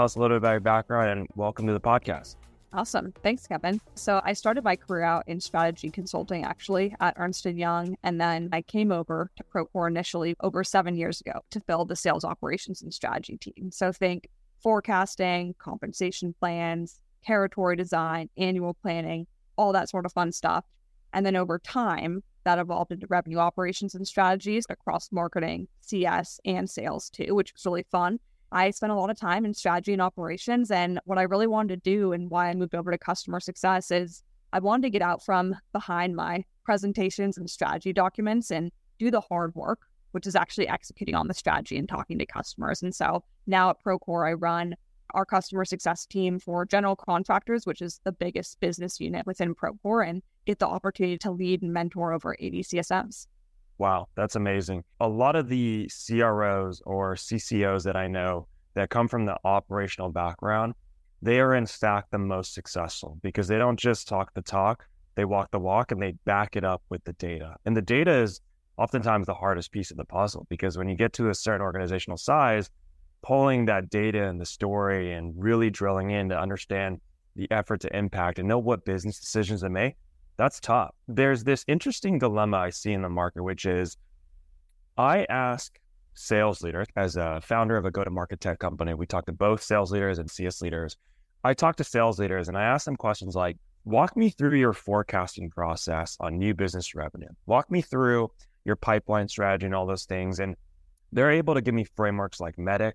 tell us a little bit about your background and welcome to the podcast. Awesome. Thanks, Kevin. So I started my career out in strategy consulting actually at Ernst & Young. And then I came over to Procore initially over seven years ago to build the sales operations and strategy team. So think forecasting, compensation plans, territory design, annual planning, all that sort of fun stuff. And then over time, that evolved into revenue operations and strategies across marketing, CS, and sales too, which was really fun. I spent a lot of time in strategy and operations. And what I really wanted to do and why I moved over to customer success is I wanted to get out from behind my presentations and strategy documents and do the hard work, which is actually executing on the strategy and talking to customers. And so now at Procore, I run our customer success team for general contractors, which is the biggest business unit within Procore, and get the opportunity to lead and mentor over 80 CSMs. Wow, that's amazing. A lot of the CROs or CCOs that I know that come from the operational background, they are in fact the most successful because they don't just talk the talk, they walk the walk and they back it up with the data. And the data is oftentimes the hardest piece of the puzzle because when you get to a certain organizational size, pulling that data and the story and really drilling in to understand the effort to impact and know what business decisions to make, that's tough. There's this interesting dilemma I see in the market, which is I ask sales leaders as a founder of a go to market tech company. We talk to both sales leaders and CS leaders. I talk to sales leaders and I ask them questions like, walk me through your forecasting process on new business revenue. Walk me through your pipeline strategy and all those things. And they're able to give me frameworks like MEDDIC.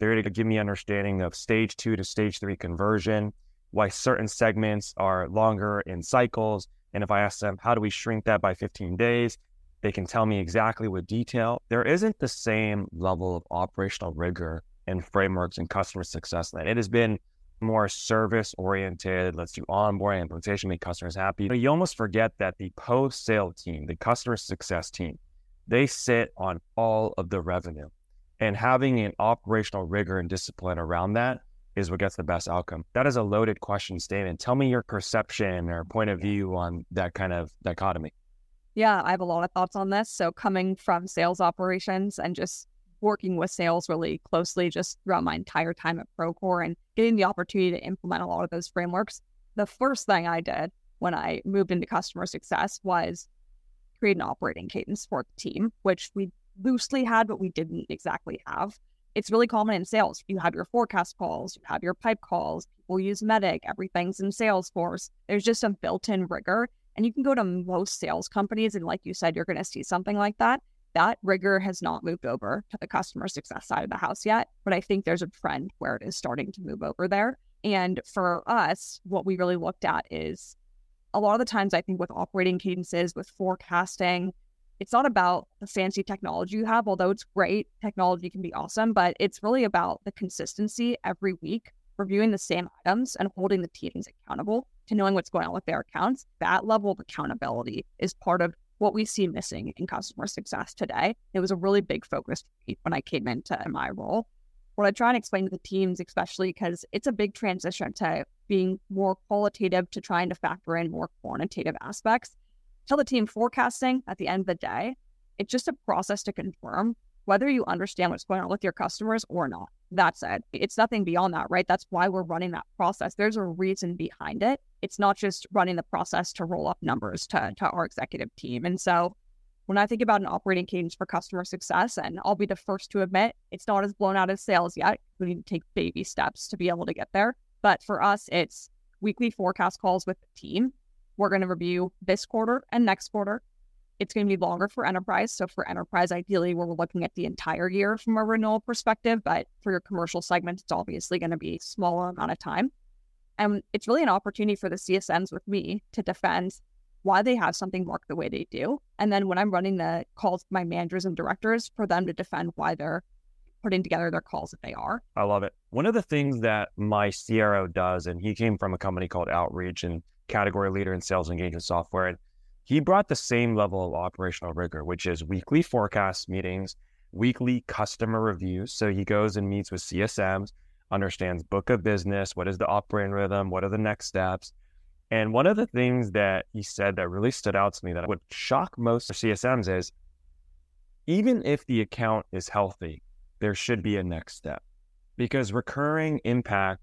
They're able to give me understanding of stage two to stage three conversion, why certain segments are longer in cycles, and if I ask them, how do we shrink that by 15 days? They can tell me exactly with detail. There isn't the same level of operational rigor and frameworks and customer success that it has been more service oriented. Let's do onboarding, implementation, make customers happy. But you almost forget that the post sale team, the customer success team, they sit on all of the revenue. And having an operational rigor and discipline around that is what gets the best outcome? That is a loaded question statement. Tell me your perception or point of view on that kind of dichotomy. Yeah, I have a lot of thoughts on this. So, coming from sales operations and just working with sales really closely just throughout my entire time at Procore and getting the opportunity to implement a lot of those frameworks, the first thing I did when I moved into customer success was create an operating cadence for the team, which we loosely had, but we didn't exactly have it's really common in sales. You have your forecast calls, you have your pipe calls, people use MEDDIC, everything's in Salesforce. There's just a built in rigor. And you can go to most sales companies, and like you said, you're going to see something like that. That rigor has not moved over to the customer success side of the house yet, but I think there's a trend where it is starting to move over there. And for us, what we really looked at is a lot of the times, I think with operating cadences, with forecasting, it's not about the fancy technology you have, although it's great. Technology can be awesome, but it's really about the consistency every week, reviewing the same items and holding the teams accountable to knowing what's going on with their accounts. That level of accountability is part of what we see missing in customer success today. It was a really big focus when I came into my role. What I try and explain to the teams, especially because it's a big transition to being more qualitative to trying to factor in more quantitative aspects the team forecasting at the end of the day, it's just a process to confirm whether you understand what's going on with your customers or not. That's it. It's nothing beyond that, right? That's why we're running that process. There's a reason behind it. It's not just running the process to roll up numbers to, to our executive team. And so when I think about an operating cadence for customer success, and I'll be the first to admit it's not as blown out as sales yet. We need to take baby steps to be able to get there. But for us, it's weekly forecast calls with the team we're going to review this quarter and next quarter. It's going to be longer for enterprise. So for enterprise, ideally, we're looking at the entire year from a renewal perspective. But for your commercial segment, it's obviously going to be a smaller amount of time. And it's really an opportunity for the CSMs with me to defend why they have something work the way they do. And then when I'm running the calls my managers and directors, for them to defend why they're putting together their calls if they are. I love it. One of the things that my CRO does, and he came from a company called Outreach, and category leader in sales engagement software. And he brought the same level of operational rigor, which is weekly forecast meetings, weekly customer reviews. So he goes and meets with CSMs, understands book of business, what is the operating rhythm, what are the next steps. And one of the things that he said that really stood out to me that would shock most CSMs is even if the account is healthy, there should be a next step because recurring impact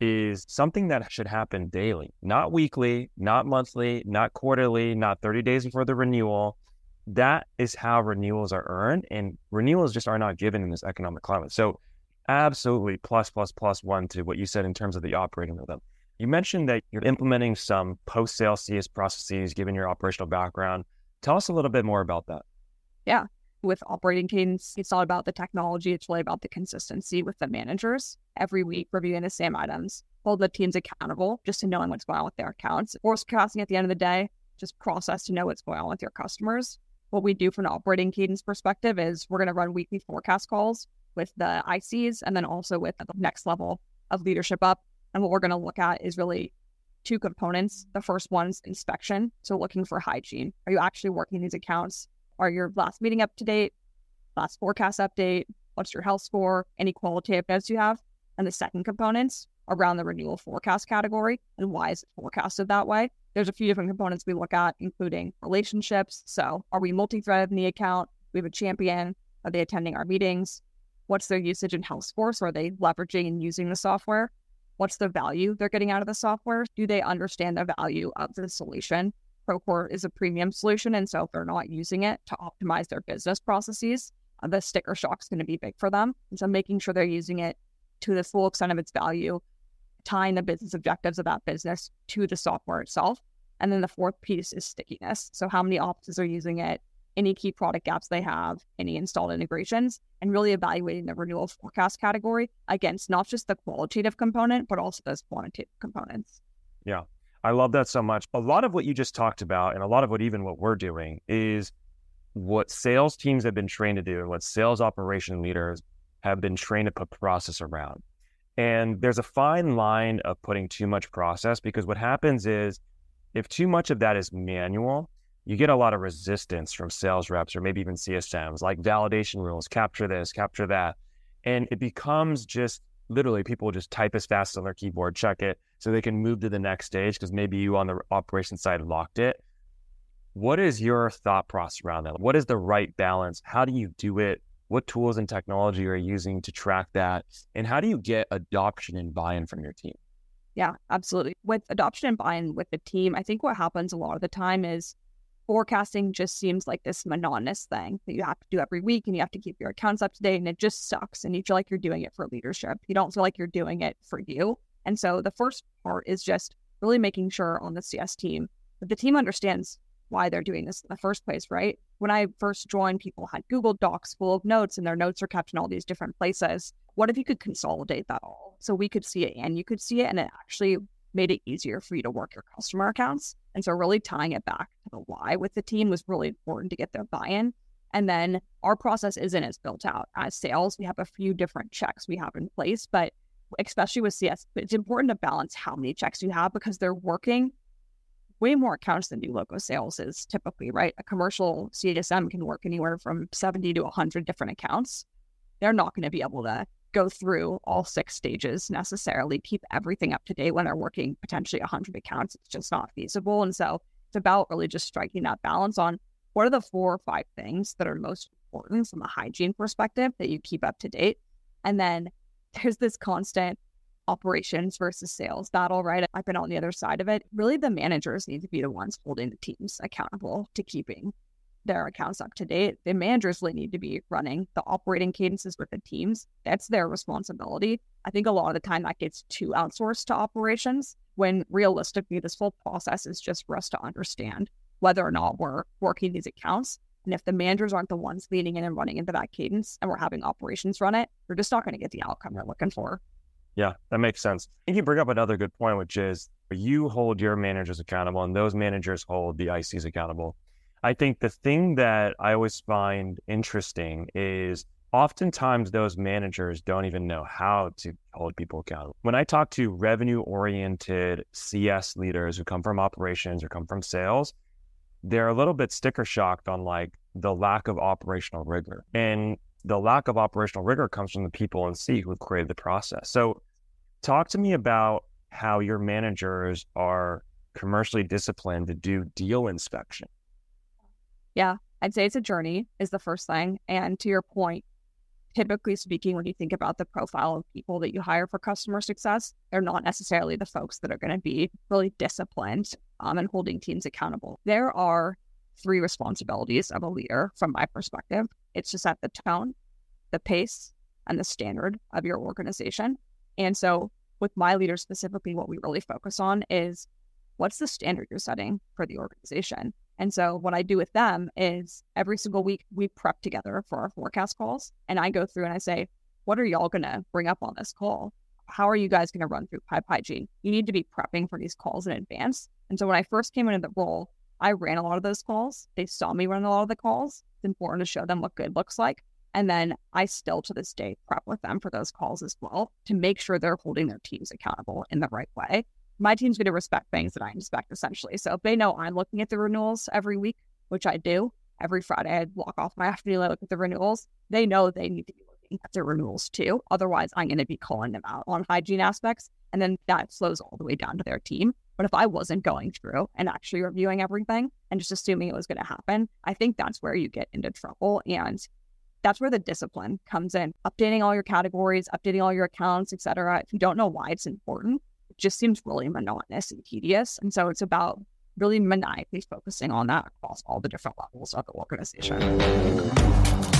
is something that should happen daily, not weekly, not monthly, not quarterly, not 30 days before the renewal. That is how renewals are earned, and renewals just are not given in this economic climate. So, absolutely plus, plus, plus one to what you said in terms of the operating rhythm. You mentioned that you're implementing some post sale CS processes given your operational background. Tell us a little bit more about that. Yeah. With operating cadence, it's not about the technology, it's really about the consistency with the managers. Every mm-hmm. week, reviewing the same items, hold the teams accountable just to knowing what's going on with their accounts. Forecasting at the end of the day, just process to know what's going on with your customers. What we do from an operating cadence perspective is we're going to run weekly forecast calls with the ICs and then also with the next level of leadership up and what we're going to look at is really two components. The first one's inspection. So looking for hygiene. Are you actually working these accounts? Are your last meeting up to date? Last forecast update? What's your health score? Any qualitative notes you have? And the second components around the renewal forecast category and why is it forecasted that way? There's a few different components we look at, including relationships. So are we multi-threaded in the account? We have a champion. Are they attending our meetings? What's their usage and health score? So are they leveraging and using the software? What's the value they're getting out of the software? Do they understand the value of the solution? Procore is a premium solution. And so if they're not using it to optimize their business processes, uh, the sticker shock is going to be big for them. And so making sure they're using it to the full extent of its value, tying the business objectives of that business to the software itself. And then the fourth piece is stickiness. So how many offices are using it? any key product gaps they have, any installed integrations, and really evaluating the renewal forecast category against not just the qualitative component, but also those quantitative components. Yeah. I love that so much. A lot of what you just talked about, and a lot of what even what we're doing is what sales teams have been trained to do and what sales operation leaders have been trained to put process around. And there's a fine line of putting too much process because what happens is if too much of that is manual, you get a lot of resistance from sales reps or maybe even CSMs, like validation rules, capture this, capture that. And it becomes just literally people just type as fast on their keyboard, check it so they can move to the next stage because maybe you on the operation side locked it. What is your thought process around that? What is the right balance? How do you do it? What tools and technology are you using to track that? And how do you get adoption and buy in from your team? Yeah, absolutely. With adoption and buy in with the team, I think what happens a lot of the time is forecasting just seems like this monotonous thing that you have to do every week and you have to keep your accounts up to date and it just sucks and you feel like you're doing it for leadership. You don't feel like you're doing it for you. And so the first part is just really making sure on the CS team that the team understands why they're doing this in the first place, right? When I first joined, people had Google Docs full of notes and their notes are kept in all these different places. What if you could consolidate that all so we could see it and you could see it and it actually made it easier for you to work your customer accounts. And so, really tying it back to the why with the team was really important to get their buy in. And then our process isn't as built out as sales. We have a few different checks we have in place, but especially with CS, it's important to balance how many checks you have because they're working way more accounts than new logo sales is typically, right? A commercial CSM can work anywhere from 70 to 100 different accounts. They're not going to be able to go through all six stages necessarily, keep everything up to date when they're working potentially 100 accounts. It's just not feasible. And so it's about really just striking that balance on what are the four or five things that are most important from a hygiene perspective that you keep up to date. And then there's this constant operations versus sales battle, right? I've been on the other side of it. Really, the managers need to be the ones holding the teams accountable to keeping their accounts up to date. The managers really need to be running the operating cadences with the teams. That's their responsibility. I think a lot of the time that gets too outsourced to operations when realistically, this full process is just for us to understand whether or not we're working these accounts. And if the managers aren't the ones leading in and running into that cadence and we're having operations run it, we're just not going to get the outcome we're looking for. Yeah, that makes sense. And you bring up another good point, which is you hold your managers accountable and those managers hold the ICs accountable. I think the thing that I always find interesting is oftentimes those managers don't even know how to hold people accountable. When I talk to revenue oriented CS leaders who come from operations or come from sales, they're a little bit sticker shocked on like the lack of operational rigor. And the lack of operational rigor comes from the people in C who have created the process. So talk to me about how your managers are commercially disciplined to do deal inspection yeah, I'd say it's a journey is the first thing. And to your point, typically speaking, when you think about the profile of people that you hire for customer success, they're not necessarily the folks that are going to be really disciplined um, and holding teams accountable. There are three responsibilities of a leader from my perspective it's to set the tone, the pace, and the standard of your organization. And so, with my leaders specifically, what we really focus on is what's the standard you're setting for the organization? And so what I do with them is every single week we prep together for our forecast calls. And I go through and I say, what are y'all going to bring up on this call? How are you guys going to run through pipe hygiene? You need to be prepping for these calls in advance. And so when I first came into the role, I ran a lot of those calls. They saw me run a lot of the calls. It's important to show them what good looks like. And then I still to this day prep with them for those calls as well to make sure they're holding their teams accountable in the right way my team's going to respect things that I inspect essentially. So if they know I'm looking at the renewals every week, which I do every Friday, I walk off my afternoon, I look at the renewals. They know they need to be looking at the renewals too. Otherwise, I'm going to be calling them out on hygiene aspects. And then that flows all the way down to their team. But if I wasn't going through and actually reviewing everything and just assuming it was going to happen, I think that's where you get into trouble. And that's where the discipline comes in. Updating all your categories, updating all your accounts, et cetera. If you don't know why it's important, just seems really monotonous and tedious. And so it's about really maniacally focusing on that across all the different levels of the organization.